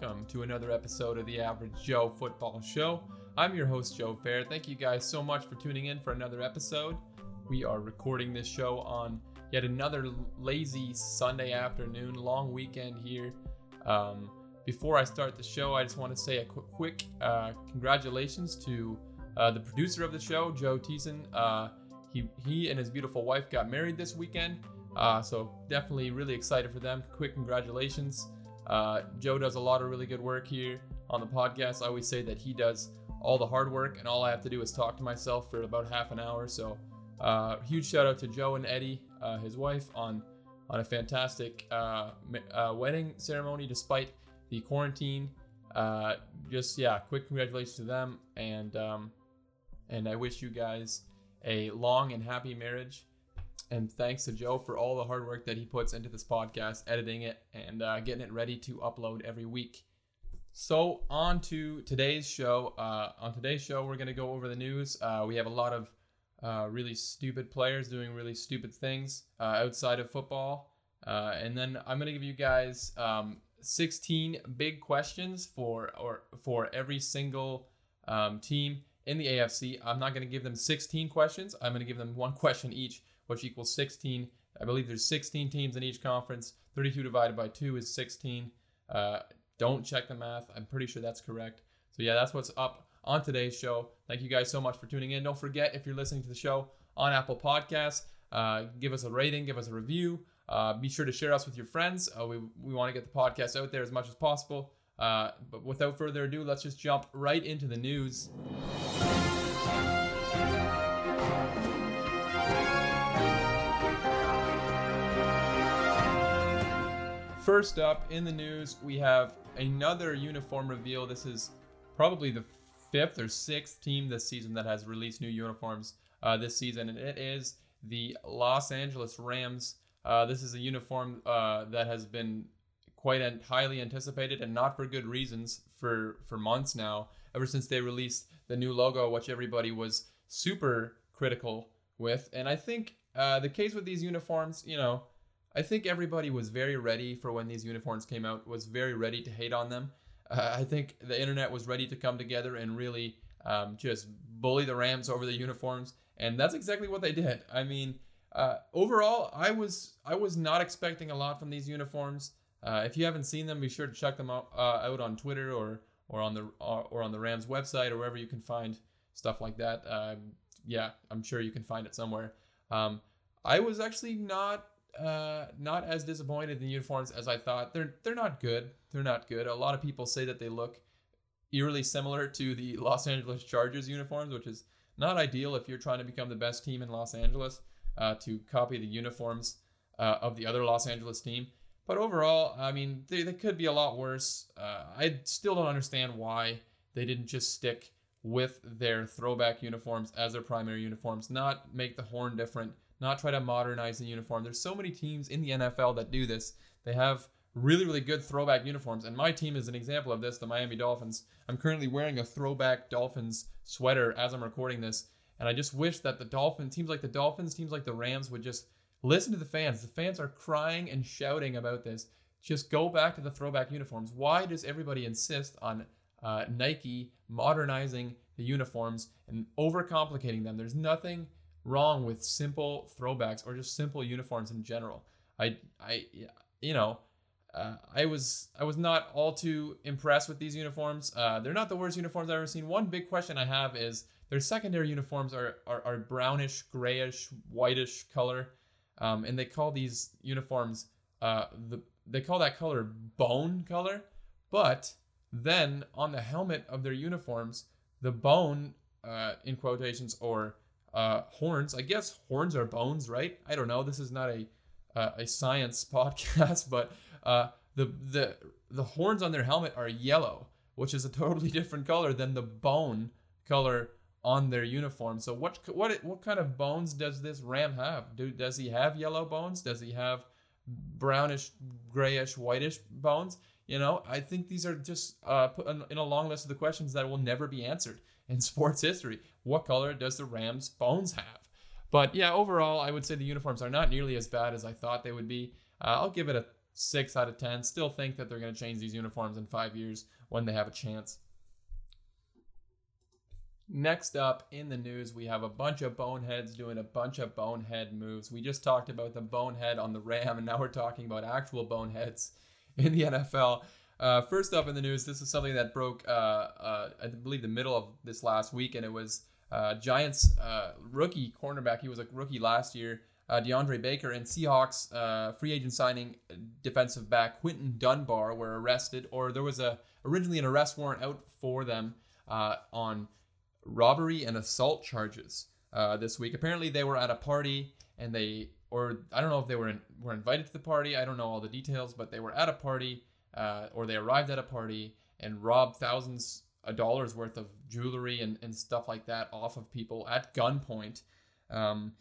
Welcome to another episode of the Average Joe Football Show. I'm your host, Joe Fair. Thank you guys so much for tuning in for another episode. We are recording this show on yet another lazy Sunday afternoon, long weekend here. Um, before I start the show, I just want to say a quick, quick uh, congratulations to uh, the producer of the show, Joe Teason. Uh, he, he and his beautiful wife got married this weekend, uh, so definitely really excited for them. Quick congratulations. Uh, Joe does a lot of really good work here on the podcast. I always say that he does all the hard work, and all I have to do is talk to myself for about half an hour. So, uh, huge shout out to Joe and Eddie, uh, his wife, on on a fantastic uh, uh, wedding ceremony despite the quarantine. Uh, just yeah, quick congratulations to them, and um, and I wish you guys a long and happy marriage. And thanks to Joe for all the hard work that he puts into this podcast, editing it and uh, getting it ready to upload every week. So on to today's show. Uh, on today's show, we're gonna go over the news. Uh, we have a lot of uh, really stupid players doing really stupid things uh, outside of football, uh, and then I'm gonna give you guys um, 16 big questions for or for every single um, team in the AFC. I'm not gonna give them 16 questions. I'm gonna give them one question each, which equals 16. I believe there's 16 teams in each conference. 32 divided by two is 16. Uh, don't check the math. I'm pretty sure that's correct. So, yeah, that's what's up on today's show. Thank you guys so much for tuning in. Don't forget, if you're listening to the show on Apple Podcasts, uh, give us a rating, give us a review. Uh, be sure to share us with your friends. Uh, we we want to get the podcast out there as much as possible. Uh, but without further ado, let's just jump right into the news. First up in the news, we have another uniform reveal. This is probably the fifth or sixth team this season that has released new uniforms uh, this season, and it is the Los Angeles Rams. Uh, this is a uniform uh, that has been quite an- highly anticipated, and not for good reasons, for for months now. Ever since they released the new logo, which everybody was super critical with, and I think uh, the case with these uniforms, you know, I think everybody was very ready for when these uniforms came out. Was very ready to hate on them. Uh, I think the internet was ready to come together and really um, just bully the Rams over the uniforms, and that's exactly what they did. I mean, uh, overall, I was I was not expecting a lot from these uniforms. Uh, if you haven't seen them, be sure to check them out, uh, out on Twitter or or on the or, or on the Rams website or wherever you can find stuff like that. Um, yeah, I'm sure you can find it somewhere. Um, I was actually not uh, not as disappointed in uniforms as I thought. They're they're not good. They're not good. A lot of people say that they look eerily similar to the Los Angeles Chargers uniforms, which is not ideal if you're trying to become the best team in Los Angeles uh, to copy the uniforms uh, of the other Los Angeles team. But overall, I mean, they, they could be a lot worse. Uh, I still don't understand why they didn't just stick with their throwback uniforms as their primary uniforms, not make the horn different, not try to modernize the uniform. There's so many teams in the NFL that do this. They have really, really good throwback uniforms, and my team is an example of this, the Miami Dolphins. I'm currently wearing a throwback Dolphins sweater as I'm recording this, and I just wish that the Dolphins, teams like the Dolphins, teams like the Rams would just listen to the fans. The fans are crying and shouting about this. Just go back to the throwback uniforms. Why does everybody insist on uh, Nike modernizing the uniforms and overcomplicating them? There's nothing wrong with simple throwbacks or just simple uniforms in general. I, I, you know, uh, I was I was not all too impressed with these uniforms. Uh, they're not the worst uniforms I've ever seen. One big question I have is their secondary uniforms are are, are brownish, grayish, whitish color, um, and they call these uniforms uh, the they call that color bone color. But then on the helmet of their uniforms, the bone uh, in quotations or uh, horns. I guess horns are bones, right? I don't know. This is not a uh, a science podcast, but uh, the the the horns on their helmet are yellow, which is a totally different color than the bone color on their uniform. So what what what kind of bones does this ram have? Do does he have yellow bones? Does he have brownish, grayish, whitish bones? You know, I think these are just uh, put in a long list of the questions that will never be answered in sports history. What color does the Rams' bones have? But yeah, overall, I would say the uniforms are not nearly as bad as I thought they would be. Uh, I'll give it a six out of 10 still think that they're going to change these uniforms in five years when they have a chance. Next up in the news, we have a bunch of boneheads doing a bunch of bonehead moves. We just talked about the bonehead on the Ram, and now we're talking about actual boneheads in the NFL. Uh, first up in the news, this is something that broke, uh, uh, I believe, the middle of this last week, and it was uh, Giants uh, rookie cornerback. He was a rookie last year, uh, DeAndre Baker, and Seahawks free agent signing defensive back Quinton Dunbar were arrested, or there was a originally an arrest warrant out for them on robbery and assault charges uh, this week. Apparently, they were at a party and they, or I don't know if they were in, were invited to the party. I don't know all the details, but they were at a party uh, or they arrived at a party and robbed thousands of dollars worth of jewelry and, and stuff like that off of people at gunpoint. Um,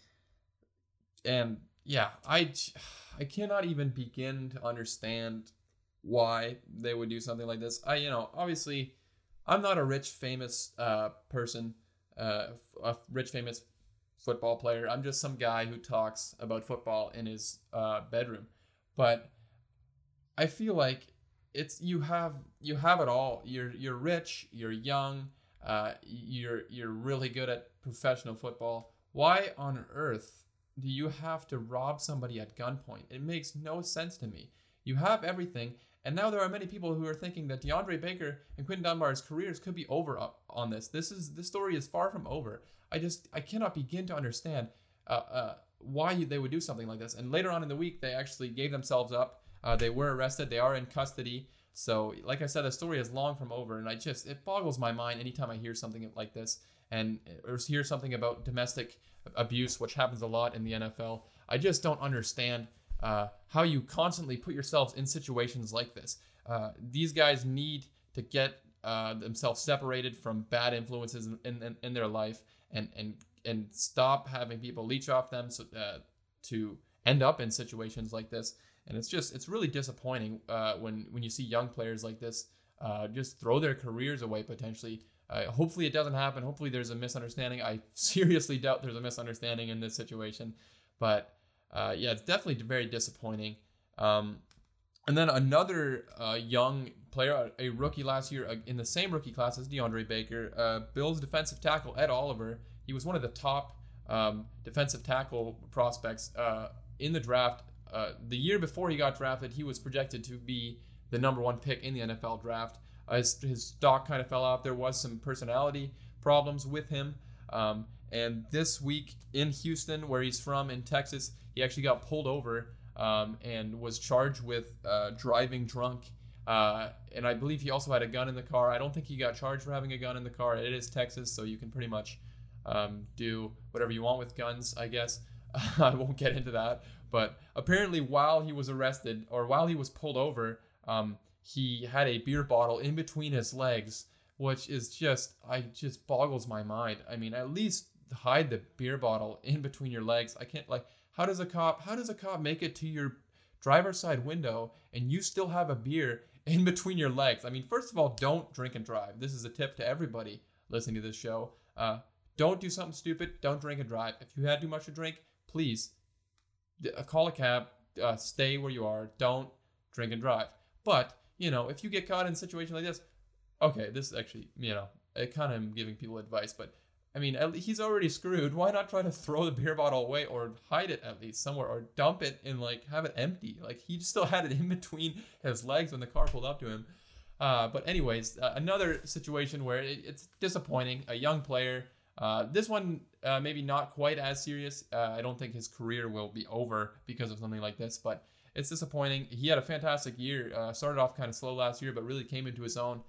and yeah, I I cannot even begin to understand why they would do something like this. I you know obviously I'm not a rich, famous uh, person, uh, a rich, famous football player. I'm just some guy who talks about football in his uh, bedroom. But I feel like it's you have you have it all. You're you're rich. You're young. Uh, you're you're really good at professional football. Why on earth do you have to rob somebody at gunpoint? It makes no sense to me. You have everything, and now there are many people who are thinking that DeAndre Baker and Quinton Dunbar's careers could be over on this. This is this story is far from over. I just I cannot begin to understand uh, uh, why they would do something like this. And later on in the week, they actually gave themselves up. Uh, they were arrested. They are in custody. So, like I said, the story is long from over, and I just it boggles my mind anytime I hear something like this and or hear something about domestic abuse, which happens a lot in the NFL. I just don't understand uh, how you constantly put yourselves in situations like this. Uh, these guys need to get uh, themselves separated from bad influences in, in, in, their life and, and, and stop having people leech off them so, uh, to end up in situations like this. And it's just, it's really disappointing uh, when, when you see young players like this uh, just throw their careers away potentially. hopefully it doesn't happen. Hopefully there's a misunderstanding. I seriously doubt there's a misunderstanding in this situation. But uh, yeah, it's definitely very disappointing. Um, and then another uh, young player, a rookie last year uh, in the same rookie class as DeAndre Baker, uh, Bills defensive tackle Ed Oliver. He was one of the top um, defensive tackle prospects uh, in the draft. Uh, the year before he got drafted, he was projected to be the number one pick in the NFL draft. his, his stock kind of fell off. There was some personality problems with him. Um, and this week in Houston, where he's from in Texas, he actually got pulled over um, and was charged with uh, driving drunk. Uh, and I believe he also had a gun in the car. I don't think he got charged for having a gun in the car. It is Texas, so you can pretty much um, do whatever you want with guns, I guess. I won't get into that. But apparently, while he was arrested or while he was pulled over, um, he had a beer bottle in between his legs, which is just, I just boggles my mind. I mean, at least hide the beer bottle in between your legs. I can't like how does a cop how does a cop make it to your driver's side window and you still have a beer in between your legs? I mean, first of all, don't drink and drive. This is a tip to everybody listening to this show. Uh, don't do something stupid. Don't drink and drive. If you had too much to drink, please call a cab. Uh, stay where you are. Don't drink and drive. But you know, if you get caught in a situation like this, okay, this is actually you know, I kind of am giving people advice, but I mean, he's already screwed. Why not try to throw the beer bottle away or hide it at least somewhere or dump it and like have it empty? Like he still had it in between his legs when the car pulled up to him. Uh, but anyways, uh, another situation where it, it's disappointing. A young player. Uh, this one uh, maybe not quite as serious. Uh, I don't think his career will be over because of something like this, but it's disappointing. He had a fantastic year. Uh, started off kind of slow last year, but really came into his own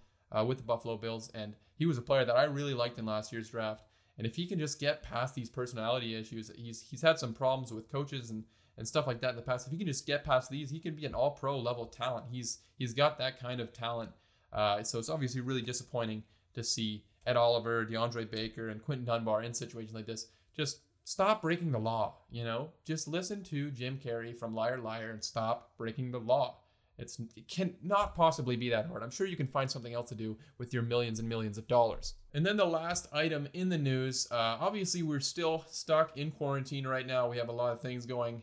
with the Buffalo Bills, and he was a player that I really liked in last year's draft. And if he can just get past these personality issues, he's he's had some problems with coaches and and stuff like that in the past. If he can just get past these, he can be an all pro level talent. He's he's got that kind of talent. Uh, so it's obviously really disappointing to see Ed Oliver, DeAndre Baker, and Quinton Dunbar in situations like this. Just stop breaking the law. You know, just listen to Jim Carrey from Liar Liar and stop breaking the law. It's it cannot possibly be that hard. I'm sure you can find something else to do with your millions and millions of dollars. And then the last item in the news. Uh, obviously, we're still stuck in quarantine right now. We have a lot of things going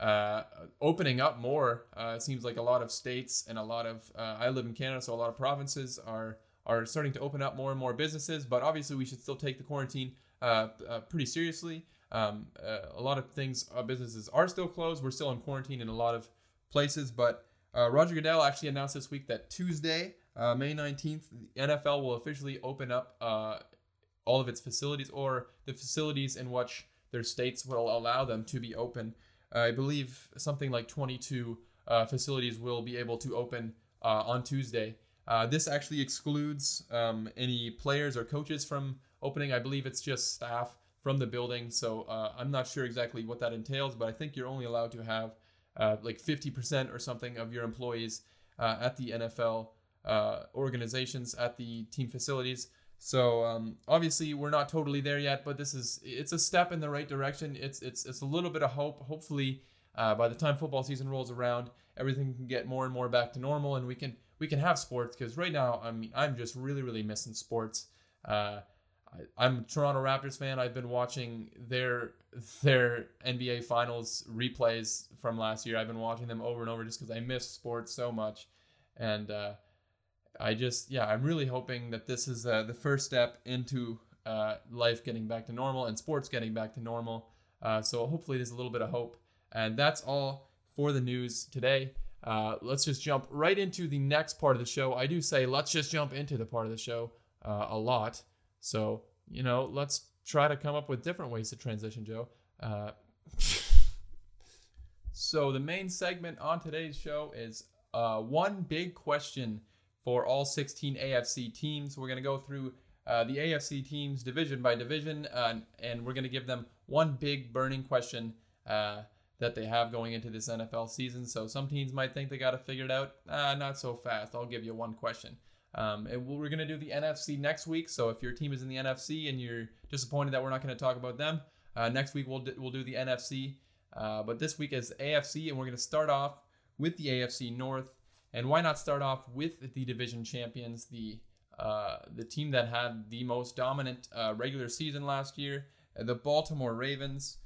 uh, opening up more. Uh, it seems like a lot of states and a lot of uh, I live in Canada, so a lot of provinces are are starting to open up more and more businesses. But obviously, we should still take the quarantine uh, uh, pretty seriously. Um, uh, a lot of things, businesses are still closed. We're still in quarantine in a lot of places. But Roger Goodell actually announced this week that Tuesday, May 19th, the NFL will officially open up all of its facilities or the facilities in which their states will allow them to be open. I believe something like 22 uh, facilities will be able to open uh, on Tuesday. Uh, this actually excludes um, any players or coaches from opening. I believe it's just staff from the building. So uh, I'm not sure exactly what that entails, but I think you're only allowed to have uh, like 50% or something of your employees uh, at the NFL organizations at the team facilities. So um, obviously we're not totally there yet, but this is it's a step in the right direction. It's it's it's a little bit of hope. Hopefully, uh, by the time football season rolls around, everything can get more and more back to normal, and we can we can have sports. Because right now, I mean, I'm just really really missing sports. Uh, I, I'm a Toronto Raptors fan. I've been watching their their NBA Finals replays from last year. I've been watching them over and over just because I miss sports so much, and. Uh, I just, yeah, I'm really hoping that this is uh, the first step into uh, life getting back to normal and sports getting back to normal. Uh, so hopefully there's a little bit of hope. And that's all for the news today. Uh, let's just jump right into the next part of the show. I do say let's just jump into the part of the show uh, a lot. So, you know, let's try to come up with different ways to transition, Joe. Uh, so, the main segment on today's show is one big question for all 16 AFC teams. We're going to go through uh, the AFC teams division by division, uh, and we're going to give them one big burning question uh, that they have going into this NFL season. So some teams might think they got to figure it out. Uh, not so fast. I'll give you one question. Um, we're going to do the NFC next week. So if your team is in the NFC and you're disappointed that we're not going to talk about them, uh, next week we'll, we'll do the NFC. Uh, but this week is AFC, and we're going to start off with the AFC North. And why not start off with the division champions, the uh, the team that had the most dominant uh, regular season last year, the Baltimore Ravens.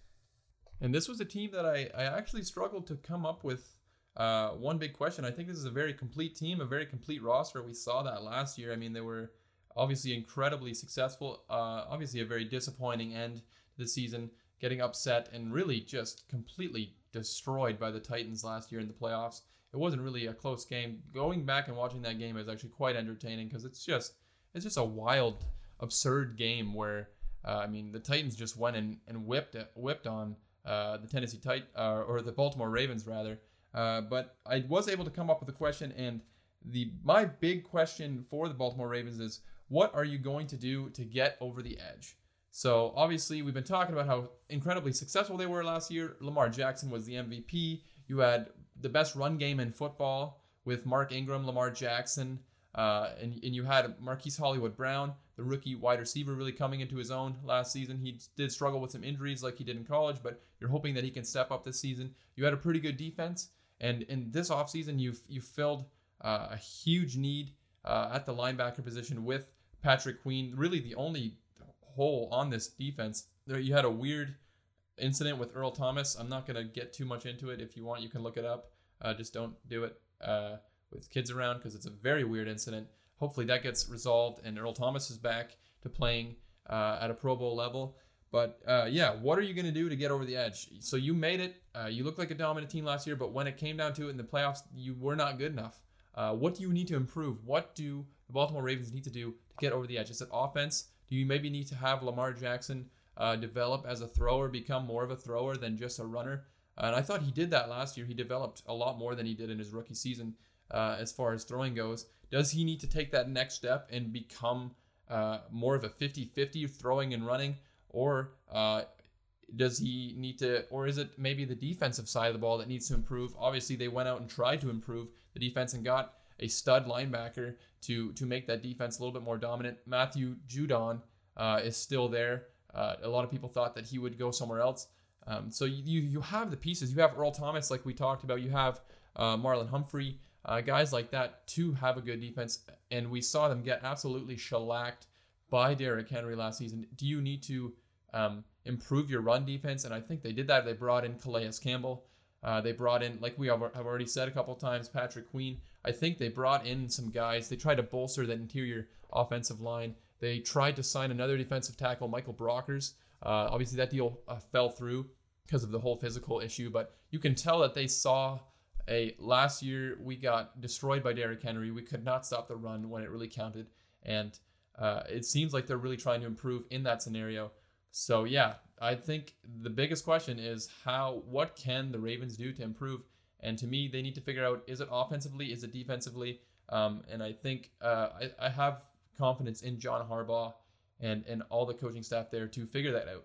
And this was a team that I, I actually struggled to come up with uh, one big question. I think this is a very complete team, a very complete roster. We saw that last year. I mean, they were obviously incredibly successful. Uh, obviously, a very disappointing end to the season, getting upset and really just completely destroyed by the Titans last year in the playoffs it wasn't really a close game. Going back and watching that game is actually quite entertaining because it's just it's just a wild, absurd game where uh, I mean the Titans just went and, and whipped whipped on uh, the Tennessee Tit uh, or the Baltimore Ravens rather. Uh, but I was able to come up with a question, and the my big question for the Baltimore Ravens is what are you going to do to get over the edge? So obviously we've been talking about how incredibly successful they were last year. Lamar Jackson was the MVP. You had the best run game in football with Mark Ingram, Lamar Jackson, uh, and, and you had Marquise Hollywood Brown, the rookie wide receiver, really coming into his own last season. He did struggle with some injuries like he did in college, but you're hoping that he can step up this season. You had a pretty good defense, and in this offseason, you've, you filled uh, a huge need uh, at the linebacker position with Patrick Queen, really the only hole on this defense. There, you had a weird incident with Earl Thomas. I'm not going to get too much into it. If you want, you can look it up. Uh, just don't do it uh, with kids around because it's a very weird incident. Hopefully that gets resolved and Earl Thomas is back to playing uh, at a Pro Bowl level. But uh, yeah, what are you going to do to get over the edge? So you made it. Uh, you looked like a dominant team last year, but when it came down to it in the playoffs, you were not good enough. Uh, what do you need to improve? What do the Baltimore Ravens need to do to get over the edge? Is it offense? Do you maybe need to have Lamar Jackson uh, develop as a thrower, become more of a thrower than just a runner. And I thought he did that last year. He developed a lot more than he did in his rookie season uh, as far as throwing goes. Does he need to take that next step and become uh, more of a 50 50 throwing and running? Or uh, does he need to, or is it maybe the defensive side of the ball that needs to improve? Obviously, they went out and tried to improve the defense and got a stud linebacker to to make that defense a little bit more dominant. Matthew Judon uh, is still there. Uh, a lot of people thought that he would go somewhere else. Um, so you you have the pieces. You have Earl Thomas, like we talked about. You have uh, Marlon Humphrey, uh, guys like that to have a good defense. And we saw them get absolutely shellacked by Derrick Henry last season. Do you need to um, improve your run defense? And I think they did that. They brought in Calais Campbell. Uh, they brought in, like we have, already said a couple times, Patrick Queen. I think they brought in some guys. They tried to bolster that interior offensive line. They tried to sign another defensive tackle, Michael Brockers. Uh, obviously, that deal uh, fell through because of the whole physical issue, but you can tell that they saw a last year we got destroyed by Derrick Henry. We could not stop the run when it really counted, and uh, it seems like they're really trying to improve in that scenario. So yeah, I think the biggest question is how what can the Ravens do to improve? And to me, they need to figure out is it offensively, is it defensively? Um, and I think uh, I, I have confidence in John Harbaugh and and all the coaching staff there to figure that out.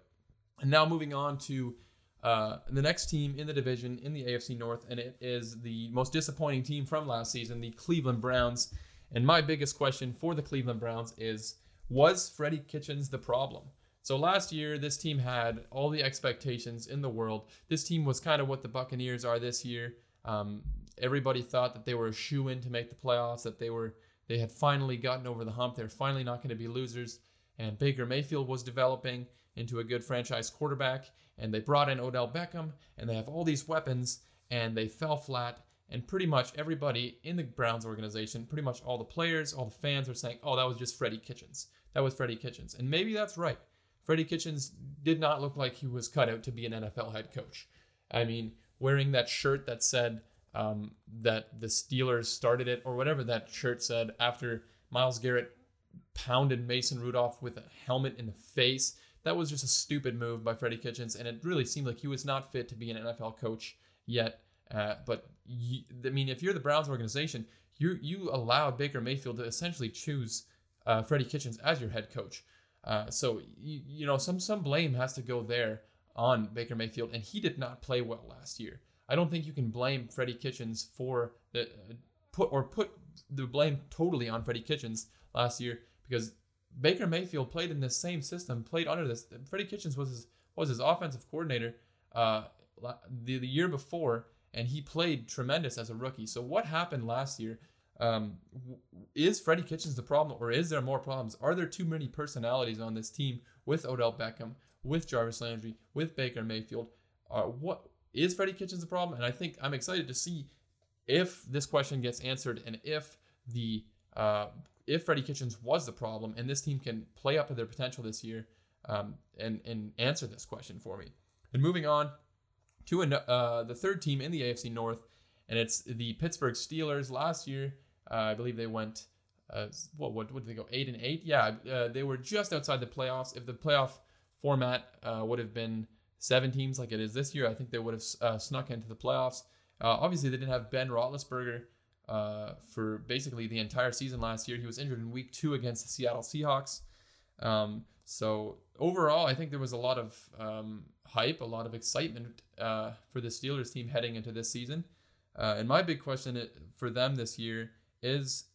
And now moving on to uh, the next team in the division in the AFC North, and it is the most disappointing team from last season, the Cleveland Browns. And my biggest question for the Cleveland Browns is Was Freddie Kitchens the problem? So last year, this team had all the expectations in the world. This team was kind of what the Buccaneers are this year. Um, everybody thought that they were a shoe in to make the playoffs, that they were they had finally gotten over the hump. They're finally not going to be losers. And Baker Mayfield was developing into a good franchise quarterback. And they brought in Odell Beckham, and they have all these weapons, and they fell flat. And pretty much everybody in the Browns organization, pretty much all the players, all the fans are saying, oh, that was just Freddie Kitchens. That was Freddie Kitchens. And maybe that's right. Freddie Kitchens did not look like he was cut out to be an NFL head coach. I mean, wearing that shirt that said um, that the Steelers started it, or whatever that shirt said after Myles Garrett pounded Mason Rudolph with a helmet in the face. That was just a stupid move by Freddie Kitchens, and it really seemed like he was not fit to be an NFL coach yet. Uh, but you, I mean, if you're the Browns organization, you you allowed Baker Mayfield to essentially choose uh, Freddie Kitchens as your head coach. Uh, so you, you know some some blame has to go there on Baker Mayfield, and he did not play well last year. I don't think you can blame Freddie Kitchens for the uh, put or put the blame totally on Freddie Kitchens last year because Baker Mayfield played in the same system, played under this. Freddie Kitchens was his was his offensive coordinator uh, the, the year before, and he played tremendous as a rookie. So what happened last year? Um, is Freddie Kitchens the problem, or is there more problems? Are there too many personalities on this team with Odell Beckham, with Jarvis Landry, with Baker Mayfield? Uh, what is Freddie Kitchens the problem? And I think I'm excited to see if this question gets answered and if the uh, if Freddie Kitchens was the problem and this team can play up to their potential this year um, and and answer this question for me. And moving on to an, uh, the third team in the AFC North, and it's the Pittsburgh Steelers. Last year, uh, I believe they went. Uh, what, what what did they go eight and eight? Yeah, uh, they were just outside the playoffs. If the playoff format uh, would have been seven teams like it is this year, I think they would have uh, snuck into the playoffs. Uh, obviously, they didn't have Ben Roethlisberger uh, for basically the entire season last year. He was injured in week two against the Seattle Seahawks. Um, so overall, I think there was a lot of um, hype, a lot of excitement uh, for the Steelers team heading into this season. Uh, and my big question for them this year is: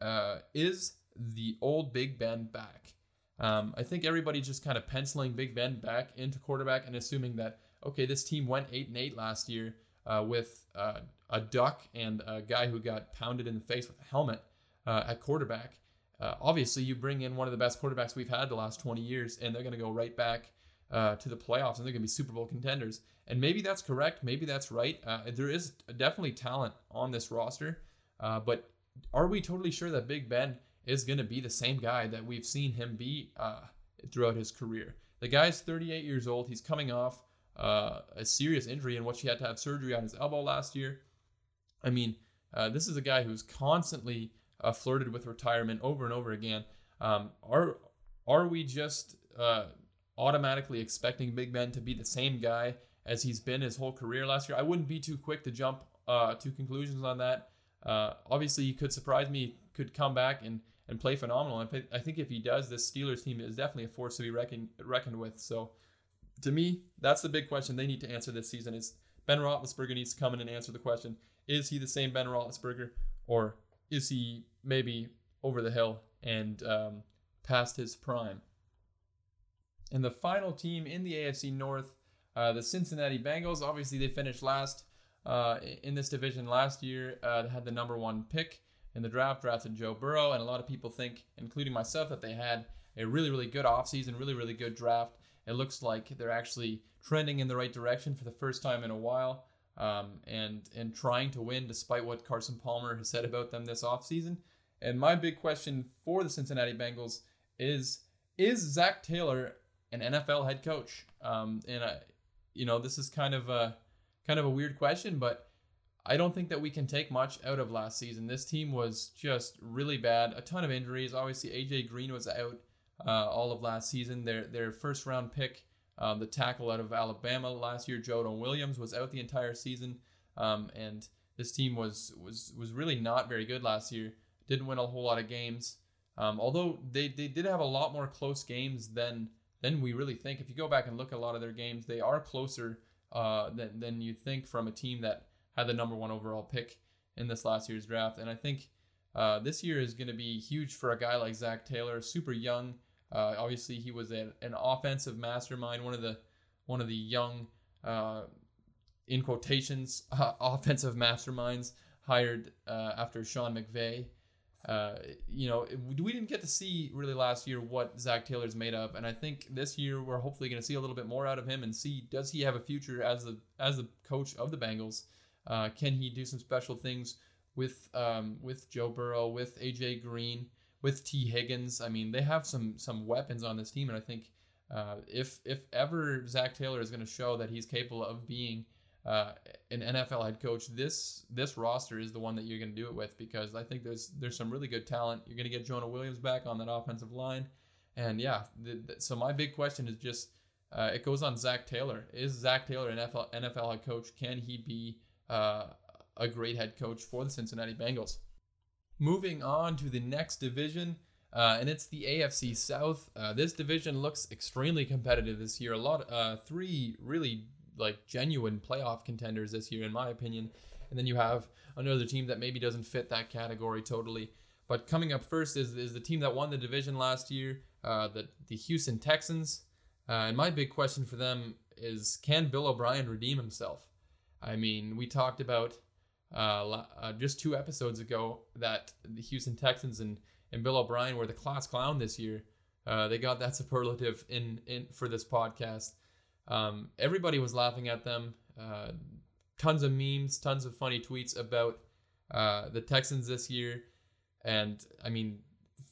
uh, Is the old Big Ben back? Um, I think everybody just kind of penciling Big Ben back into quarterback and assuming that okay, this team went eight and eight last year uh, with uh, a duck and a guy who got pounded in the face with a helmet uh, at quarterback. Uh, obviously, you bring in one of the best quarterbacks we've had the last 20 years, and they're going to go right back uh, to the playoffs, and they're going to be Super Bowl contenders. And maybe that's correct. Maybe that's right. There is definitely talent on this roster, but are we totally sure that Big Ben is going to be the same guy that we've seen him be throughout his career. The guy's 38 years old. He's coming off uh, a serious injury in which he had to have surgery on his elbow last year. I mean, uh, this is a guy who's constantly uh, flirted with retirement over and over again. Um, are are we just uh, automatically expecting Big Ben to be the same guy as he's been his whole career last year? I wouldn't be too quick to jump uh, to conclusions on that. obviously, he could surprise me, could come back and and play phenomenal. I think if he does, this Steelers team is definitely a force to be reckoned reckoned with. So, to me, that's the big question they need to answer this season: is Ben Roethlisberger needs to come in and answer the question: Is he the same Ben Roethlisberger, or is he maybe over the hill and um, past his prime? And the final team in the AFC North, uh, the Cincinnati Bengals. Obviously, they finished last uh, in this division last year. Uh, had the number one pick in the draft, drafted Joe Burrow, and a lot of people think, including myself, that they had a really, really good offseason, really, really good draft. It looks like they're actually trending in the right direction for the first time in a while. um, and and trying to win despite what Carson Palmer has said about them this offseason. And my big question for the Cincinnati Bengals is is Zac Taylor an NFL head coach? Um, and I, you know, this is kind of a kind of a weird question, but I don't think that we can take much out of last season. This team was just really bad. A ton of injuries. Obviously, AJ Green was out uh, all of last season. Their their first round pick, um, the tackle out of Alabama last year, Jordan Williams, was out the entire season. Um, and this team was was was really not very good last year. Didn't win a whole lot of games. Um, although they, they did have a lot more close games than than we really think. If you go back and look at a lot of their games, they are closer uh, than than you think from a team that had the number one overall pick in this last year's draft. And I think uh, this year is going to be huge for a guy like Zac Taylor, super young. Uh, obviously, he was an offensive mastermind, one of the one of the young, uh, in quotations, offensive masterminds hired uh, after Sean McVay. Uh, you know, we didn't get to see really last year what Zac Taylor's made of, and I think this year we're hopefully going to see a little bit more out of him and see does he have a future as the as the coach of the Bengals. Uh, can he do some special things with um, with Joe Burrow, with AJ Green, with Tee Higgins? I mean, they have some some weapons on this team, and I think uh, if if ever Zac Taylor is going to show that he's capable of being uh, an NFL head coach, this this roster is the one that you're going to do it with because I think there's there's some really good talent. You're going to get Jonah Williams back on that offensive line, and yeah. The, the, so my big question is just uh, it goes on Zac Taylor. Is Zac Taylor an NFL NFL head coach? Can he be uh, a great head coach for the Cincinnati Bengals? Moving on to the next division. Uh, and it's the AFC South. Uh, this division looks extremely competitive this year. A lot, uh, three really like genuine playoff contenders this year, in my opinion. And then you have another team that maybe doesn't fit that category totally. But coming up first is, is the team that won the division last year, uh, the, the Houston Texans. Uh, and my big question for them is can Bill O'Brien redeem himself? I mean, we talked about uh, uh, just two episodes ago that the Houston Texans and, and Bill O'Brien were the class clown this year. Uh, they got that superlative in, in for this podcast. Um, everybody was laughing at them. Uh, tons of memes, tons of funny tweets about uh, the Texans this year, and I mean,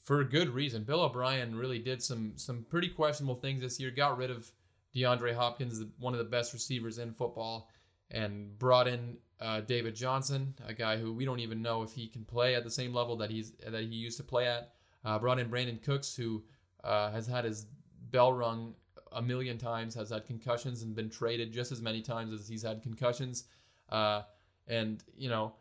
for good reason. Bill O'Brien really did some some pretty questionable things this year. Got rid of DeAndre Hopkins, one of the best receivers in football, and brought in uh, David Johnson, a guy who we don't even know if he can play at the same level that he's that he used to play at. Uh, brought in Brandin Cooks, who uh, has had his bell rung a million times, has had concussions and been traded just as many times as he's had concussions. Uh, and, you know,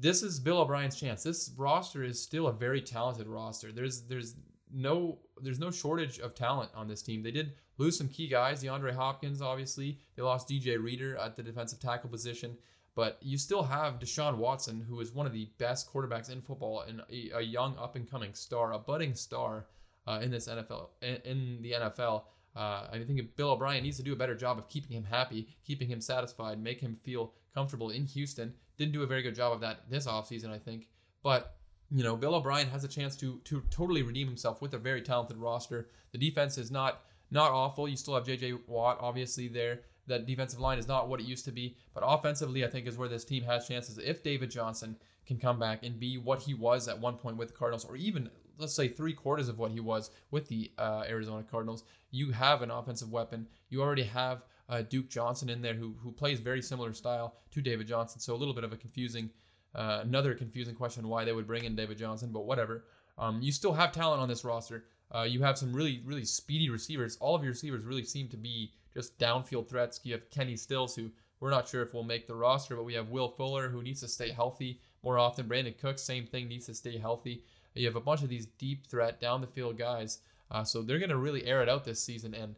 this is Bill O'Brien's chance. This roster is still a very talented roster. There's there's no there's no shortage of talent on this team. They did lose some key guys, DeAndre Hopkins, obviously. They lost DJ Reader at the defensive tackle position. But you still have Deshaun Watson, who is one of the best quarterbacks in football and a, a young up and coming star, a budding star uh, in this NFL in, in the NFL. Uh, I think Bill O'Brien needs to do a better job of keeping him happy, keeping him satisfied, make him feel comfortable in Houston. Didn't do a very good job of that this offseason, I think. But, you know, Bill O'Brien has a chance to to totally redeem himself with a very talented roster. The defense is not not awful. You still have JJ Watt, obviously, there. That defensive line is not what it used to be. But offensively, I think is where this team has chances. If David Johnson can come back and be what he was at one point with the Cardinals, or even let's say three quarters of what he was with the uh, Arizona Cardinals, you have an offensive weapon. You already have uh, Duke Johnson in there who who plays very similar style to David Johnson. So a little bit of a confusing, uh, another confusing question why they would bring in David Johnson, but whatever. Um, you still have talent on this roster. Uh, you have some really really speedy receivers. All of your receivers really seem to be just downfield threats. You have Kenny Stills who we're not sure if we'll make the roster, but we have Will Fuller who needs to stay healthy more often. Brandin Cooks, same thing, needs to stay healthy. You have a bunch of these deep threat down the field guys, uh, so they're going to really air it out this season. And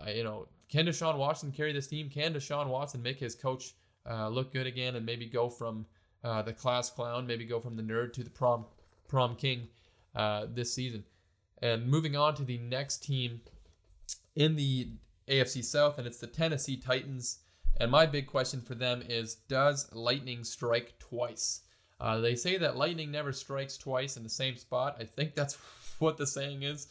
uh, you know, can Deshaun Watson carry this team? Can Deshaun Watson make his coach uh, look good again and maybe go from uh, the class clown, maybe go from the nerd to the prom prom king uh, this season? And moving on to the next team in the AFC South, and it's the Tennessee Titans. And my big question for them is Does lightning strike twice? Uh, they say that lightning never strikes twice in the same spot. I think that's what the saying is.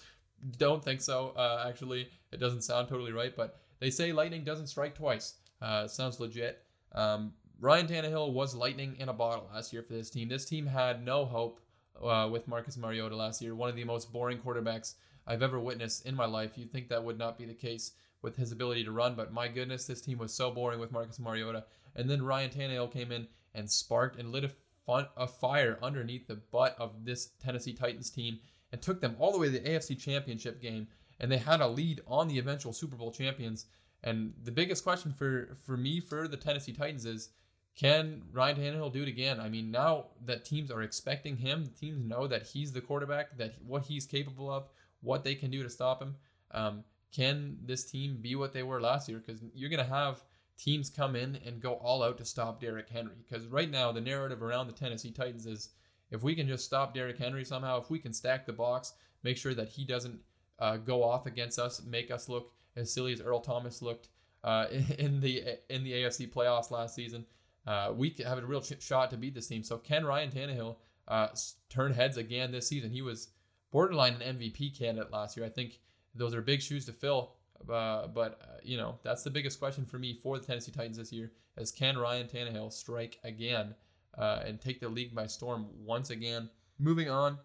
Don't think so. Uh, actually, it doesn't sound totally right, but they say lightning doesn't strike twice. Uh, sounds legit. Um, Ryan Tannehill was lightning in a bottle last year for this team. This team had no hope uh, with Marcus Mariota last year, one of the most boring quarterbacks I've ever witnessed in my life. You'd think that would not be the case with his ability to run, but my goodness, this team was so boring with Marcus Mariota. And then Ryan Tannehill came in and sparked and lit a, fun, a fire underneath the butt of this Tennessee Titans team and took them all the way to the AFC Championship game. And they had a lead on the eventual Super Bowl champions. And the biggest question for, for me for the Tennessee Titans is can Ryan Tannehill do it again? I mean, now that teams are expecting him, teams know that he's the quarterback, that what he's capable of, what they can do to stop him. Um, can this team be what they were last year? Because you're going to have teams come in and go all out to stop Derrick Henry. Because right now, the narrative around the Tennessee Titans is if we can just stop Derrick Henry somehow, if we can stack the box, make sure that he doesn't uh, go off against us, make us look as silly as Earl Thomas looked uh, in the in the AFC playoffs last season uh, we have a real ch- shot to beat this team. So can Ryan Tannehill uh, turn heads again this season? He was borderline an MVP candidate last year. I think those are big shoes to fill. Uh, but uh, you know that's the biggest question for me for the Tennessee Titans this year: is can Ryan Tannehill strike again uh, and take the league by storm once again? Moving on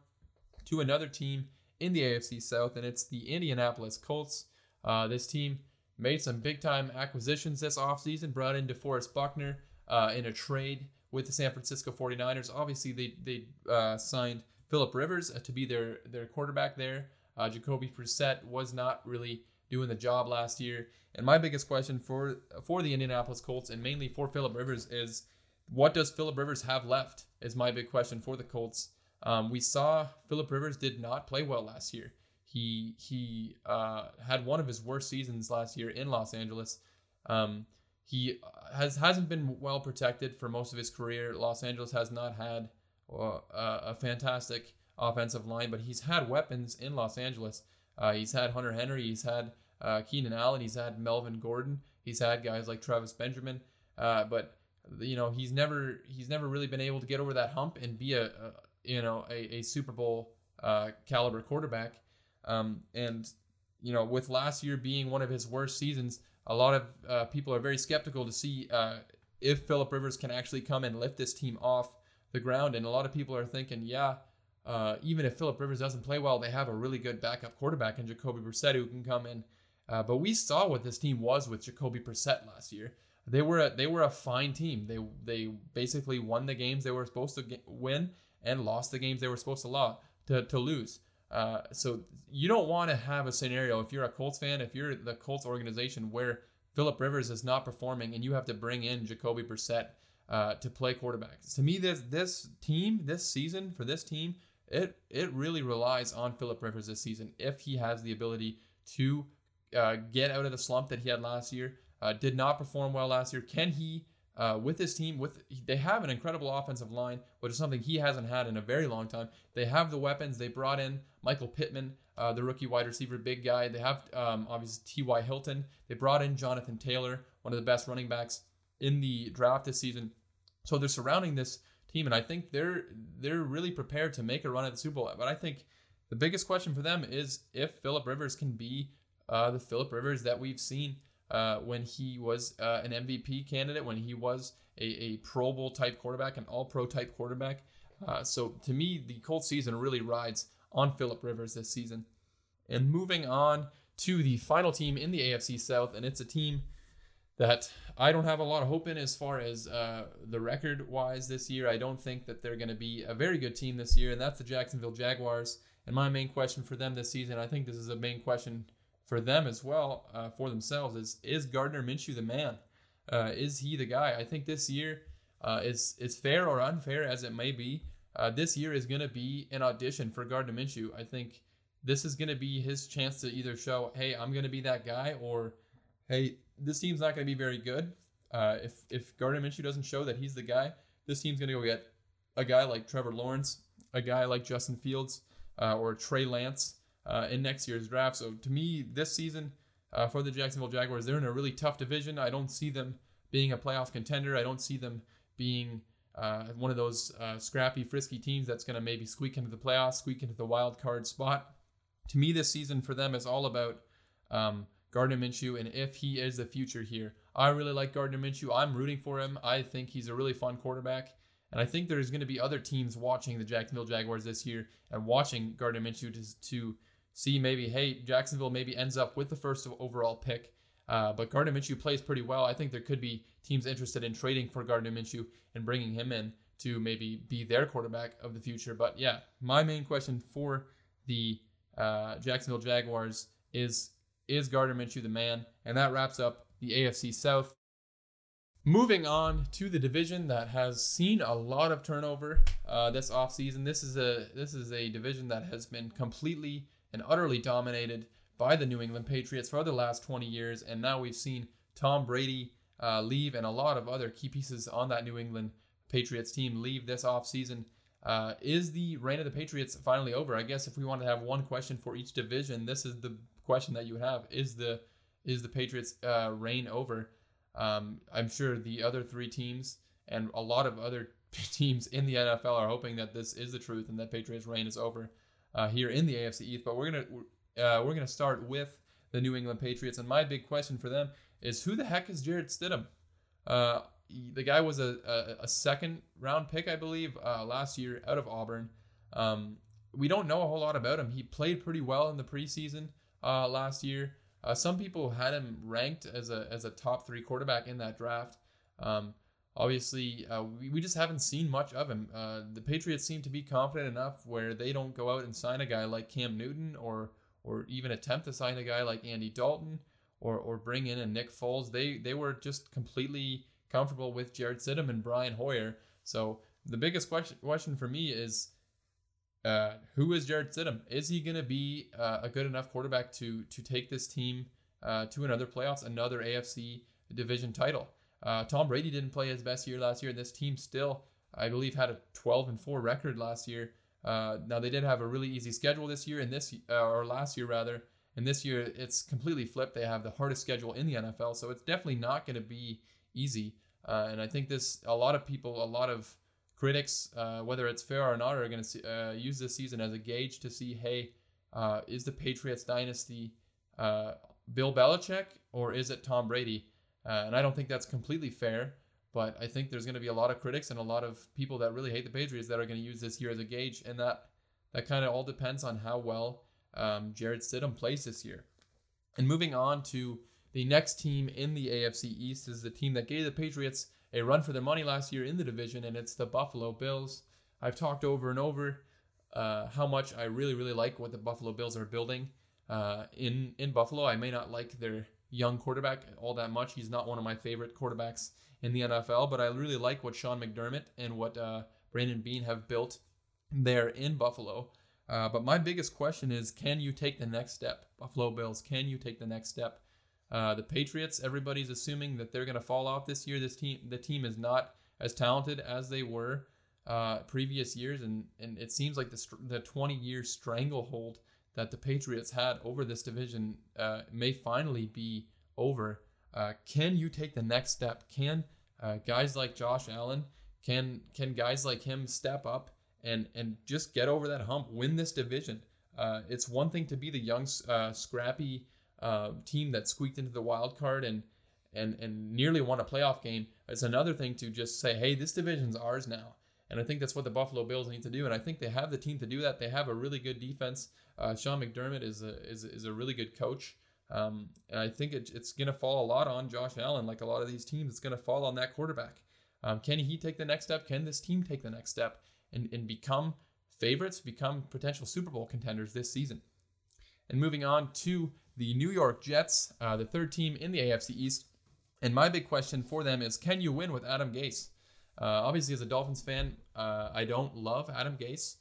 to another team in the AFC South, and it's the Indianapolis Colts. Uh, this team made some big time acquisitions this offseason, brought in DeForest Buckner uh, in a trade with the San Francisco 49ers. Obviously, they they uh, signed Philip Rivers uh, to be their their quarterback there. Uh, Jacoby Brissett was not really doing the job last year. And my biggest question for for the Indianapolis Colts and mainly for Philip Rivers is, what does Philip Rivers have left? Is my big question for the Colts. Um, we saw Philip Rivers did not play well last year. He he uh, had one of his worst seasons last year in Los Angeles. Um, he has hasn't been well protected for most of his career. Los Angeles has not had uh, a fantastic offensive line, but he's had weapons in Los Angeles. Uh, he's had Hunter Henry, he's had uh, Keenan Allen, he's had Melvin Gordon, he's had guys like Travis Benjamin, uh, but you know he's never he's never really been able to get over that hump and be a, a you know a, a Super Bowl uh, caliber quarterback. Um, and you know with last year being one of his worst seasons, a lot of uh, people are very skeptical to see uh, if Philip Rivers can actually come and lift this team off the ground. And a lot of people are thinking, yeah, uh, even if Philip Rivers doesn't play well, they have a really good backup quarterback in Jacoby Brissett who can come in. Uh, but we saw what this team was with Jacoby Brissett last year. They were a, they were a fine team. They they basically won the games they were supposed to get, win and lost the games they were supposed to, lo- to, to lose. Uh, so you don't want to have a scenario if you're a Colts fan, if you're the Colts organization where Philip Rivers is not performing and you have to bring in Jacoby Brissett uh, to play quarterback. To me, this this team, this season for this team, it it really relies on Philip Rivers this season if he has the ability to uh, get out of the slump that he had last year. Uh, did not perform well last year. Can he uh, with this team, with they have an incredible offensive line, which is something he hasn't had in a very long time. They have the weapons. They brought in Michael Pittman, uh, the rookie wide receiver, big guy. They have um, obviously T.Y. Hilton. They brought in Jonathan Taylor, one of the best running backs in the draft this season. So they're surrounding this team, and I think they're they're really prepared to make a run at the Super Bowl. But I think the biggest question for them is if Philip Rivers can be uh, the Philip Rivers that we've seen uh, when he was uh, an MVP candidate, when he was a, a Pro Bowl type quarterback, an All Pro type quarterback. Uh, so to me, the Colts season really rides on Philip Rivers this season. And moving on to the final team in the AFC South, and it's a team that I don't have a lot of hope in as far as uh, the record wise this year. I don't think that they're going to be a very good team this year, and that's the Jacksonville Jaguars. And my main question for them this season, I think this is a main question for them as well, uh, for themselves, is is Gardner Minshew the man? Uh, is he the guy? I think this year uh, is fair or unfair as it may be. Uh, this year is going to be an audition for Gardner Minshew. I think this is going to be his chance to either show, hey, I'm going to be that guy, or hey, this team's not going to be very good. Uh, if if Gardner Minshew doesn't show that he's the guy, this team's going to go get a guy like Trevor Lawrence, a guy like Justin Fields, uh, or Trey Lance uh, in next year's draft. So to me, this season uh, for the Jacksonville Jaguars, they're in a really tough division. I don't see them being a playoff contender. I don't see them being uh, one of those uh, scrappy, frisky teams that's going to maybe squeak into the playoffs, squeak into the wild card spot. To me, this season for them is all about um, Gardner Minshew and if he is the future here. I really like Gardner Minshew. I'm rooting for him. I think he's a really fun quarterback. And I think there's going to be other teams watching the Jacksonville Jaguars this year and watching Gardner Minshew to, to see maybe, hey, Jacksonville maybe ends up with the first overall pick. Uh, but Gardner Minshew plays pretty well. I think there could be teams interested in trading for Gardner Minshew and bringing him in to maybe be their quarterback of the future. But yeah, my main question for the uh, Jacksonville Jaguars is is Gardner Minshew the man? And that wraps up the AFC South. Moving on to the division that has seen a lot of turnover uh, this offseason. This is a this is a division that has been completely and utterly dominated by the New England Patriots for the last 20 years, and now we've seen Tom Brady uh, leave and a lot of other key pieces on that New England Patriots team leave this offseason. Uh, is the reign of the Patriots finally over? I guess if we want to have one question for each division, this is the question that you have: is the is the Patriots' uh, reign over? Um, I'm sure the other three teams and a lot of other teams in the NFL are hoping that this is the truth and that Patriots' reign is over uh, here in the AFC East. But we're gonna uh, we're gonna start with the New England Patriots, and my big question for them is who the heck is Jarrett Stidham? Uh, the guy was a, a, a, second round pick, I believe, uh, last year out of Auburn. Um, we don't know a whole lot about him. He played pretty well in the preseason uh, last year. Uh, some people had him ranked as a as a top three quarterback in that draft. Um, obviously, uh, we, we just haven't seen much of him. Uh, the Patriots seem to be confident enough where they don't go out and sign a guy like Cam Newton or or even attempt to sign a guy like Andy Dalton or or bring in a Nick Foles. They they were just completely comfortable with Jarrett Stidham and Brian Hoyer. So the biggest question question for me is uh, who is Jarrett Stidham? Is he going to be uh, a good enough quarterback to to take this team uh, to another playoffs, another AFC division title? Uh, Tom Brady didn't play his best year last year, and this team still, I believe, had a 12 and 4 record last year. Uh, now they did have a really easy schedule this year, and this uh, or last year rather, and this year it's completely flipped. They have the hardest schedule in the NFL, so it's definitely not going to be easy. and I think this a lot of people, a lot of critics, uh, whether it's fair or not, are going to uh, use this season as a gauge to see, hey, uh, is the Patriots dynasty uh, Bill Belichick or is it Tom Brady? Uh, and I don't think that's completely fair, but I think there's going to be a lot of critics and a lot of people that really hate the Patriots that are going to use this year as a gauge, and that that kind of all depends on how well um, Jarrett Stidham plays this year. And moving on to the next team in the AFC East is the team that gave the Patriots a run for their money last year in the division, and it's the Buffalo Bills. I've talked over and over uh, how much I really, really like what the Buffalo Bills are building uh, in in Buffalo. I may not like their young quarterback all that much. He's not one of my favorite quarterbacks in the NFL, but I really like what Sean McDermott and what uh, Brandon Beane have built there in Buffalo. Uh, but my biggest question is, can you take the next step, Buffalo Bills? Can you take the next step? Uh, the Patriots, everybody's assuming that they're going to fall off this year. This team, the team is not as talented as they were uh, previous years, and and it seems like the the 20 year stranglehold that the Patriots had over this division uh, may finally be over. Uh, can you take the next step? Can uh, guys like Josh Allen, can can guys like him step up and and just get over that hump, win this division? Uh, it's one thing to be the young, scrappy uh, team that squeaked into the wild card and and and nearly won a playoff game. It's another thing to just say, hey, this division's ours now. And I think that's what the Buffalo Bills need to do. And I think they have the team to do that. They have a really good defense. Uh, Sean McDermott is a is, is a really good coach. Um, and I think it, it's going to fall a lot on Josh Allen. Like a lot of these teams, it's going to fall on that quarterback. Um, can he take the next step? Can this team take the next step and, and become favorites, become potential Super Bowl contenders this season? And moving on to the New York Jets, uh, the third team in the AFC East. And my big question for them is can you win with Adam Gase? Uh, obviously, as a Dolphins fan, uh, I don't love Adam Gase.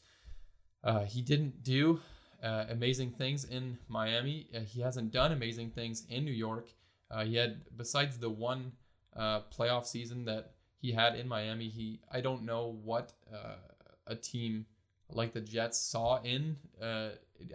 Uh, he didn't do uh, amazing things in Miami. Uh, he hasn't done amazing things in New York. he had, besides the one playoff season that he had in Miami, he I don't know what a team like the Jets saw in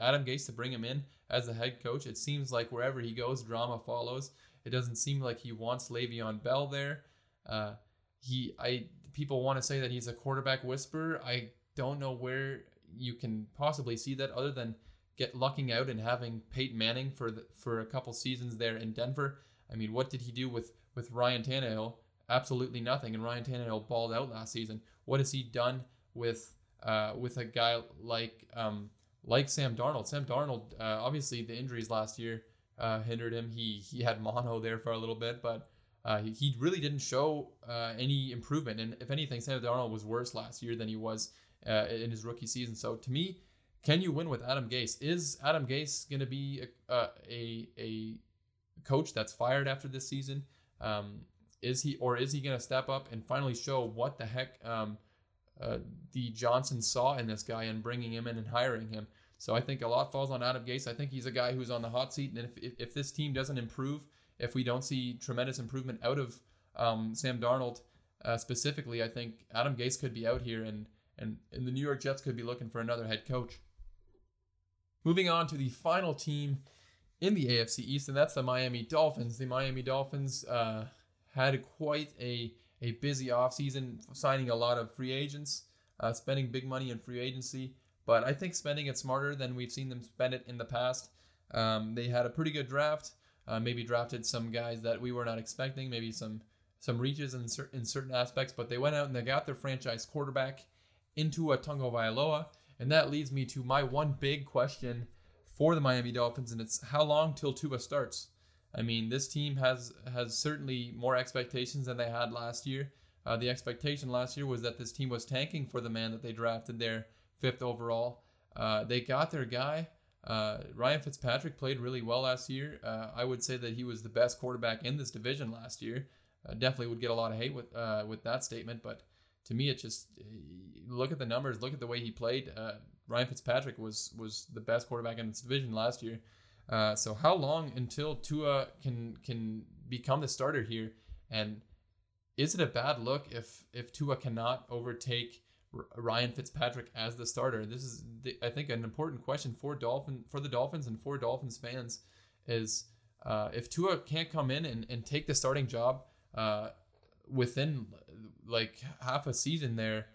Adam Gase to bring him in as a head coach. It seems like wherever he goes, drama follows. It doesn't seem like he wants Le'Veon Bell there. Uh, he, I, people want to say that he's a quarterback whisperer. I don't know where you can possibly see that other than get lucking out and having Peyton Manning for the, for a couple seasons there in Denver. I mean, what did he do with with Ryan Tannehill? Absolutely nothing. And Ryan Tannehill balled out last season. What has he done with uh, with a guy like um, like Sam Darnold? Sam Darnold, uh, obviously the injuries last year uh, hindered him. He he had mono there for a little bit, but uh, he, he really didn't show uh, any improvement. And if anything, Sam Darnold was worse last year than he was uh, in his rookie season. So to me, can you win with Adam Gase? Is Adam Gase going to be a, a, a coach that's fired after this season? Um, is he or is he going to step up and finally show what the heck um, uh, the Johnson saw in this guy and bringing him in and hiring him? So I think a lot falls on Adam Gase. I think he's a guy who's on the hot seat, and if if, if this team doesn't improve, if we don't see tremendous improvement out of um, Sam Darnold uh, specifically, I think Adam Gase could be out here, and, and and the New York Jets could be looking for another head coach. Moving on to the final team in the AFC East, and that's the Miami Dolphins. The Miami Dolphins uh, had quite a, a busy offseason, signing a lot of free agents, uh, spending big money in free agency, but I think spending it smarter than we've seen them spend it in the past. Um, they had a pretty good draft, uh, maybe drafted some guys that we were not expecting, maybe some some reaches in, cer- in certain aspects, but they went out and they got their franchise quarterback Tua Tagovailoa. And that leads me to my one big question for the Miami Dolphins, and it's how long till Tua starts? I mean, this team has has certainly more expectations than they had last year. Uh, the expectation last year was that this team was tanking for the man that they drafted there fifth overall. Uh, they got their guy. Uh, Ryan Fitzpatrick played really well last year. Uh, I would say that he was the best quarterback in this division last year. Uh, definitely would get a lot of hate with uh, with that statement, but to me, it just look at the numbers, look at the way he played. Uh, Ryan Fitzpatrick was was the best quarterback in this division last year. Uh, so how long until Tua can can become the starter here? And is it a bad look if if Tua cannot overtake Ryan Fitzpatrick as the starter? This is the, I think an important question for Dolphin for the Dolphins and for Dolphins fans is uh, if Tua can't come in and, and take the starting job uh, within like half a season there,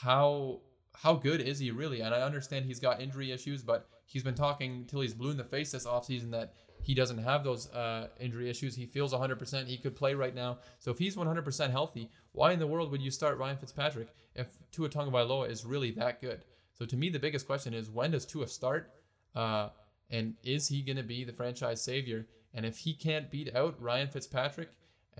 how how good is he really? And I understand he's got injury issues, but he's been talking till he's blue in the face this offseason that he doesn't have those uh, injury issues. He feels 100%. He could play right now. So if he's 100% healthy, why in the world would you start Ryan Fitzpatrick if Tua Tagovailoa is really that good? So to me, the biggest question is when does Tua start? Uh, and is he going to be the franchise savior? And if he can't beat out Ryan Fitzpatrick,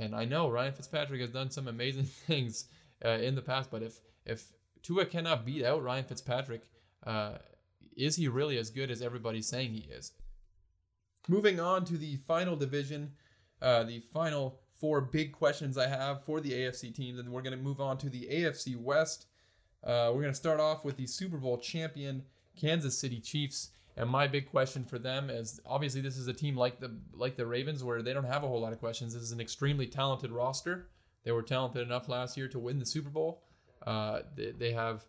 and I know Ryan Fitzpatrick has done some amazing things uh, in the past, but if if Tua cannot beat out Ryan Fitzpatrick, uh, is he really as good as everybody's saying he is? Moving on to the final division, uh, the final four big questions I have for the AFC teams, and we're going to move on to the AFC West. Uh, we're going to start off with the Super Bowl champion Kansas City Chiefs. And my big question for them is obviously this is a team like the like the Ravens where they don't have a whole lot of questions. This is an extremely talented roster. They were talented enough last year to win the Super Bowl. Uh, they, they, have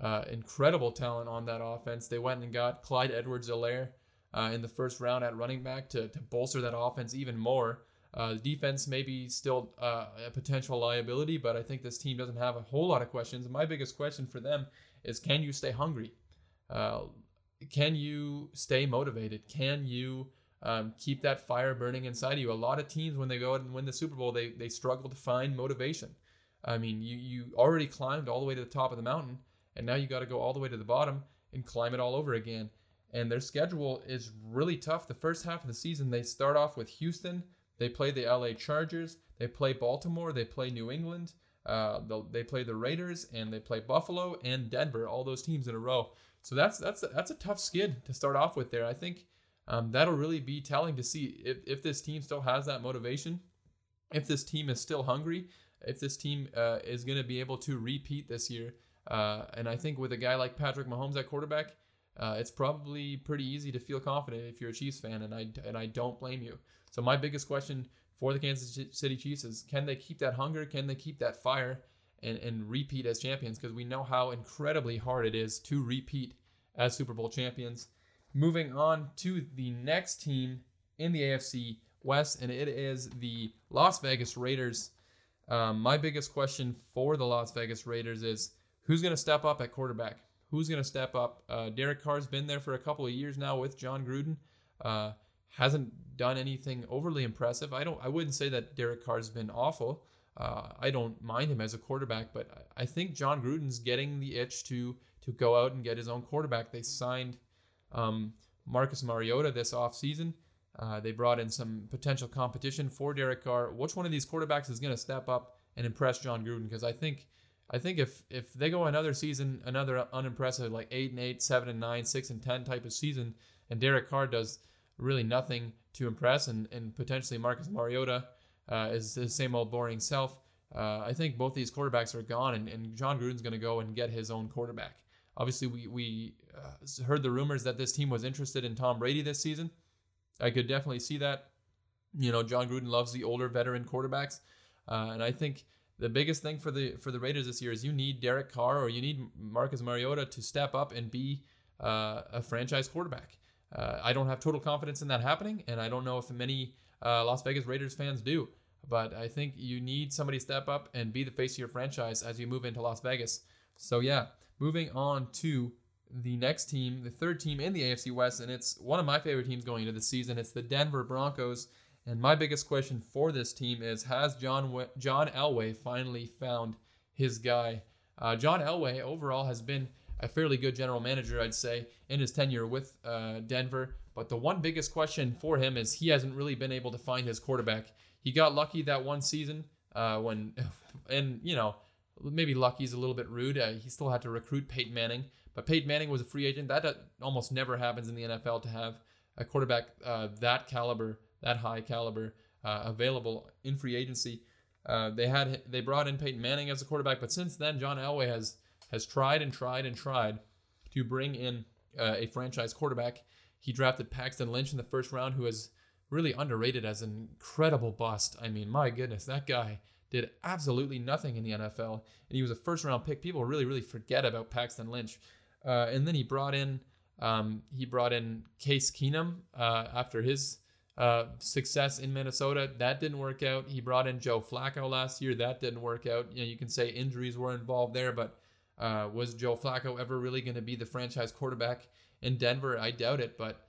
uh, incredible talent on that offense. They went and got Clyde Edwards-Helaire uh, in the first round at running back to, to bolster that offense even more. Uh, the defense may be still uh, a potential liability, but I think this team doesn't have a whole lot of questions. My biggest question for them is can you stay hungry? Can you stay motivated? Can you um, keep that fire burning inside of you? A lot of teams, when they go out and win the Super Bowl, they, they struggle to find motivation. I mean, you, you already climbed all the way to the top of the mountain, and now you got to go all the way to the bottom and climb it all over again. And their schedule is really tough. The first half of the season, they start off with Houston, they play the LA Chargers, they play Baltimore, they play New England, uh, they play the Raiders, and they play Buffalo and Denver, all those teams in a row. So that's that's that's a tough skid to start off with there. I think um, that'll really be telling to see if, if this team still has that motivation, if this team is still hungry, if this team uh, is going to be able to repeat this year. Uh, and I think with a guy like Patrick Mahomes at quarterback, uh, it's probably pretty easy to feel confident if you're a Chiefs fan, and I and I don't blame you. So my biggest question for the Kansas City Chiefs is: Can they keep that hunger? Can they keep that fire? And, and repeat as champions because we know how incredibly hard it is to repeat as Super Bowl champions. Moving on to the next team in the AFC West, and it is the Las Vegas Raiders. Um, my biggest question for the Las Vegas Raiders is who's going to step up at quarterback? Who's going to step up? Uh, Derek Carr's been there for a couple of years now with Jon Gruden. Uh, hasn't done anything overly impressive. I don't. I wouldn't say that Derek Carr's been awful. Uh, I don't mind him as a quarterback, but I think Jon Gruden's getting the itch to to go out and get his own quarterback. They signed um, Marcus Mariota this offseason. Uh, they brought in some potential competition for Derek Carr. Which one of these quarterbacks is going to step up and impress Jon Gruden? Because I think, I think if if they go another season, another unimpressive like eight and eight, seven and nine, six and ten type of season, and Derek Carr does really nothing to impress, and and potentially Marcus Mariota uh, is the same old boring self. Uh, I think both these quarterbacks are gone, and, and Jon Gruden's going to go and get his own quarterback. Obviously, we we uh, heard the rumors that this team was interested in Tom Brady this season. I could definitely see that. You know, Jon Gruden loves the older veteran quarterbacks, uh, and I think the biggest thing for the for the Raiders this year is you need Derek Carr or you need Marcus Mariota to step up and be uh, a franchise quarterback. Uh, I don't have total confidence in that happening, and I don't know if many uh, Las Vegas Raiders fans do. But I think you need somebody to step up and be the face of your franchise as you move into Las Vegas. So yeah, moving on to the next team, the third team in the AFC West, and it's one of my favorite teams going into the season. It's the Denver Broncos. And my biggest question for this team is: Has John John Elway finally found his guy? Uh, John Elway overall has been a fairly good general manager, I'd say, in his tenure with uh, Denver. But the one biggest question for him is he hasn't really been able to find his quarterback. He got lucky that one season uh, when, and you know, maybe lucky's a little bit rude. Uh, he still had to recruit Peyton Manning, but Peyton Manning was a free agent. That uh, almost never happens in the NFL to have a quarterback uh, that caliber, that high caliber, uh, available in free agency. Uh, they had they brought in Peyton Manning as a quarterback, but since then John Elway has has tried and tried and tried to bring in a franchise quarterback. He drafted Paxton Lynch in the first round, who is really underrated as an incredible bust. I mean, my goodness, that guy did absolutely nothing in the NFL, and he was a first round pick. People really, really forget about Paxton Lynch. Uh, and then he brought in um, he brought in Case Keenum uh, after his uh, success in Minnesota. That didn't work out. He brought in Joe Flacco last year. That didn't work out. You know, you can say injuries were involved there, but uh, was Joe Flacco ever really going to be the franchise quarterback in Denver? I doubt it. But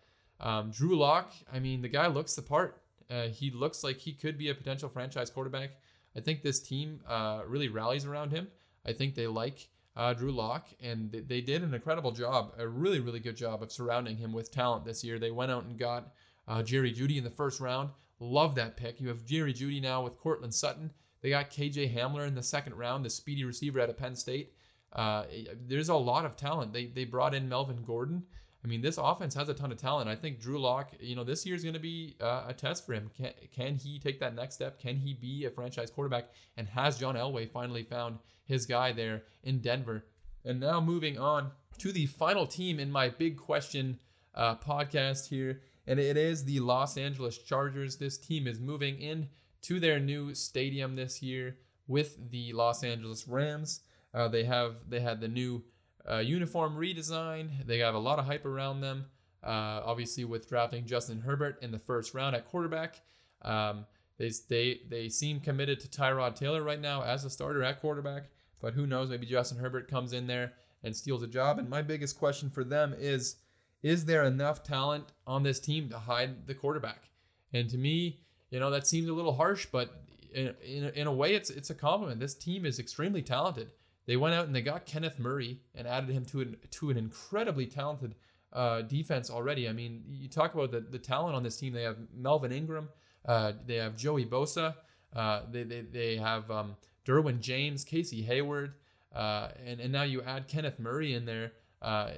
um, Drew Lock, I mean, the guy looks the part. Uh, he looks like he could be a potential franchise quarterback. I think this team uh, really rallies around him. I think they like uh, Drew Lock, and they did an incredible job, a really, really good job of surrounding him with talent this year. They went out and got uh, Jerry Jeudy in the first round. Love that pick. You have Jerry Jeudy now with Courtland Sutton. They got KJ Hamler in the second round, the speedy receiver out of Penn State. Uh, there's a lot of talent. They they brought in Melvin Gordon. I mean, this offense has a ton of talent. I think Drew Lock, you know, this year is going to be uh, a test for him. Can, can he take that next step? Can he be a franchise quarterback? And has John Elway finally found his guy there in Denver? And now moving on to the final team in my big question uh, podcast here, and it is the Los Angeles Chargers. This team is moving in to their new stadium this year with the Los Angeles Rams. Uh, they have they had the new uh, uniform redesign. They have a lot of hype around them. Uh, obviously, with drafting Justin Herbert in the first round at quarterback, um, they they they seem committed to Tyrod Taylor right now as a starter at quarterback. But who knows? Maybe Justin Herbert comes in there and steals a job. And my biggest question for them is: Is there enough talent on this team to hide the quarterback? And to me, you know, that seems a little harsh, but in, in, in a way, it's it's a compliment. This team is extremely talented. They went out and they got Kenneth Murray and added him to an to an incredibly talented uh, defense already. I mean, you talk about the, the talent on this team. They have Melvin Ingram, uh, they have Joey Bosa, uh, they, they they have um, Derwin James, Casey Hayward, uh, and and now you add Kenneth Murray in there uh,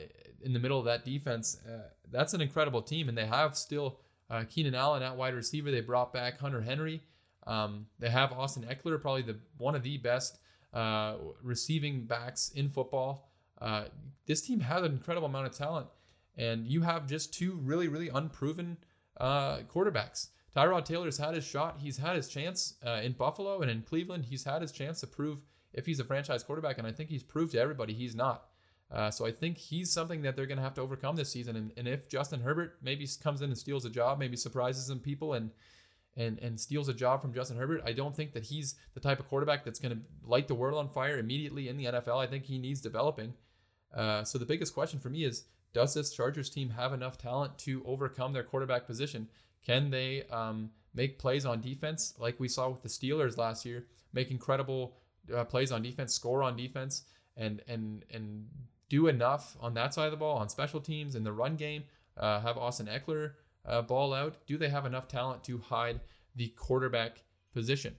in the middle of that defense. Uh, that's an incredible team, and they have still Keenan Allen at wide receiver. They brought back Hunter Henry. Um, they have Austin Ekeler, probably the one of the best uh, receiving backs in football. Uh, this team has an incredible amount of talent, and you have just two really, really unproven uh, quarterbacks. Tyrod Taylor's had his shot. He's had his chance uh, in Buffalo and in Cleveland. He's had his chance to prove if he's a franchise quarterback, and I think he's proved to everybody he's not. Uh, so I think he's something that they're going to have to overcome this season. And, and if Justin Herbert maybe comes in and steals a job, maybe surprises some people and and and steals a job from Justin Herbert. I don't think that he's the type of quarterback that's going to light the world on fire immediately in the NFL. I think he needs developing. Uh, so the biggest question for me is does this Chargers team have enough talent to overcome their quarterback position? Can they um, make plays on defense like we saw with the Steelers last year, make incredible uh, plays on defense, score on defense, and and and do enough on that side of the ball on special teams in the run game? Uh, have Austin Ekeler uh, ball out? Do they have enough talent to hide the quarterback position?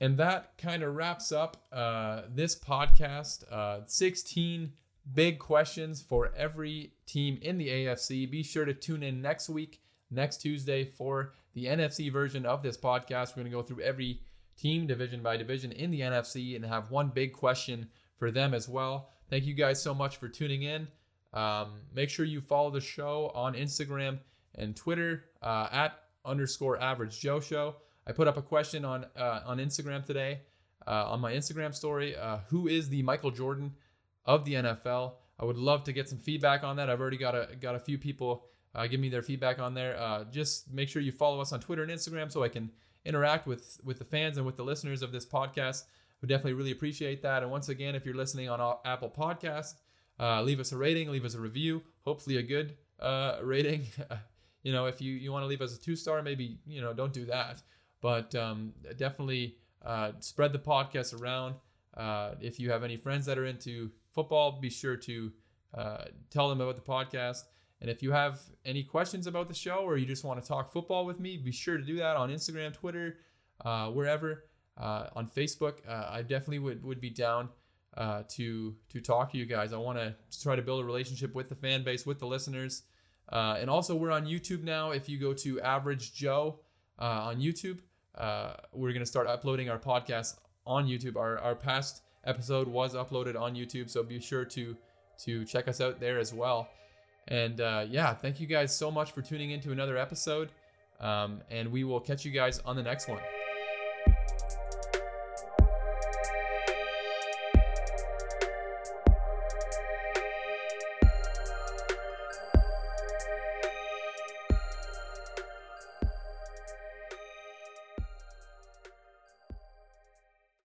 And that kind of wraps up uh, this podcast. Uh, 16 big questions for every team in the AFC. Be sure to tune in next week, next Tuesday, for the NFC version of this podcast. We're going to go through every team division by division in the NFC and have one big question for them as well. Thank you guys so much for tuning in. Um, make sure you follow the show on Instagram and Twitter uh, at underscore average Joe show. I put up a question on uh, on Instagram today uh, on my Instagram story. Uh, who is the Michael Jordan of the NFL? I would love to get some feedback on that. I've already got a got a few people uh, give me their feedback on there. Uh, just make sure you follow us on Twitter and Instagram so I can interact with with the fans and with the listeners of this podcast. We definitely really appreciate that. And once again, if you're listening on Apple Podcast, uh, leave us a rating, leave us a review. Hopefully, a good rating. you know, if you you want to leave us a two star, maybe you know don't do that. But um, definitely uh, spread the podcast around. Uh, if you have any friends that are into football, be sure to uh, tell them about the podcast. And if you have any questions about the show or you just want to talk football with me, be sure to do that on Instagram, Twitter, uh, wherever. Uh, on Facebook, uh, I definitely would, would be down to to talk to you guys. I want to try to build a relationship with the fan base, with the listeners. And also, we're on YouTube now. If you go to Average Joe on YouTube, uh, we're going to start uploading our podcast on YouTube. Our, our past episode was uploaded on YouTube, so be sure to to check us out there as well. And uh, yeah, thank you guys so much for tuning in to another episode. Um, and we will catch you guys on the next one.